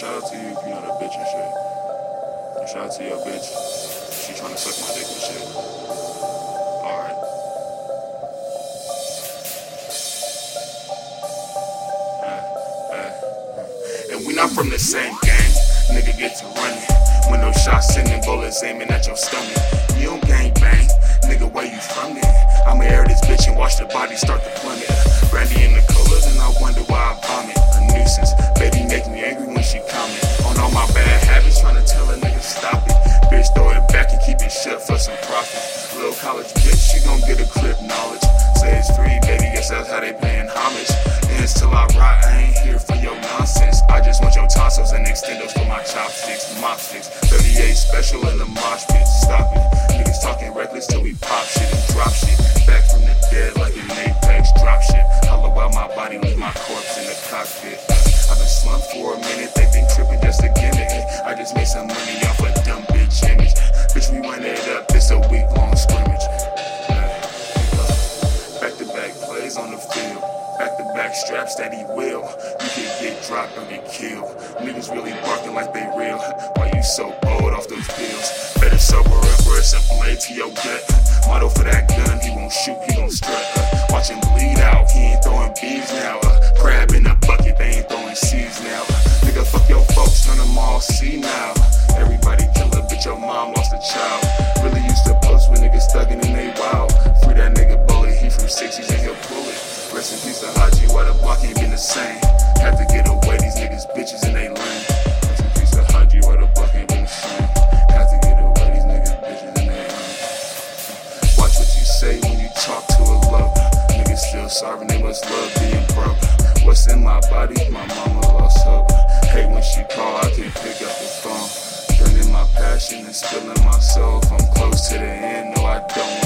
shout out to you if you know that bitch and shit. And shout out to your bitch. She trying to suck my dick and shit. Alright. Uh, uh. And we not from the same gang. Nigga get to running. When those shots sending bullets aiming at your stomach. You don't gang bang. Nigga, where you from then? I'ma air this bitch and watch the body start to she gon' get a clip knowledge. Say it's free, baby, guess that's how they paying homage. Dance till I rot, I ain't here for your nonsense. I just want your tonsils and extendos for my chopsticks, mop sticks. 38 special in the mosh pit, stop it. Niggas talking reckless till we pop shit and drop shit. Back from the dead like an apex, drop shit. Hollow out my body, leave my corpse in the cockpit. I've been slumped for a minute, they been tripping just a Back to back straps that he will. You can get dropped or get killed. Niggas really barking like they real. Why you so bold off those pills? Better sober up or it's a blade to your gut. Motto for that gun, he won't shoot, he gon' strut. Uh, watch him bleed out, he ain't throwing bees now. Uh, crab in a bucket, they ain't throwing seeds now. Nigga, fuck your folks, turn them all see now. Everybody kill a bitch, your mom lost a child. Really used to post when niggas thuggin' and Rest in peace to Haji, why the block ain't been the same. Had to get away, these niggas bitches in they lane. Rest in peace to Haji, why the block ain't been the same. Had to get away, these niggas bitches and they lane. Watch what you say when you talk to a lover. Niggas still starving, they must love being broke. What's in my body? My mama lost hope. Hate when she call, I can't pick up the phone. Draining my passion and spilling my soul. If I'm close to the end, no, I don't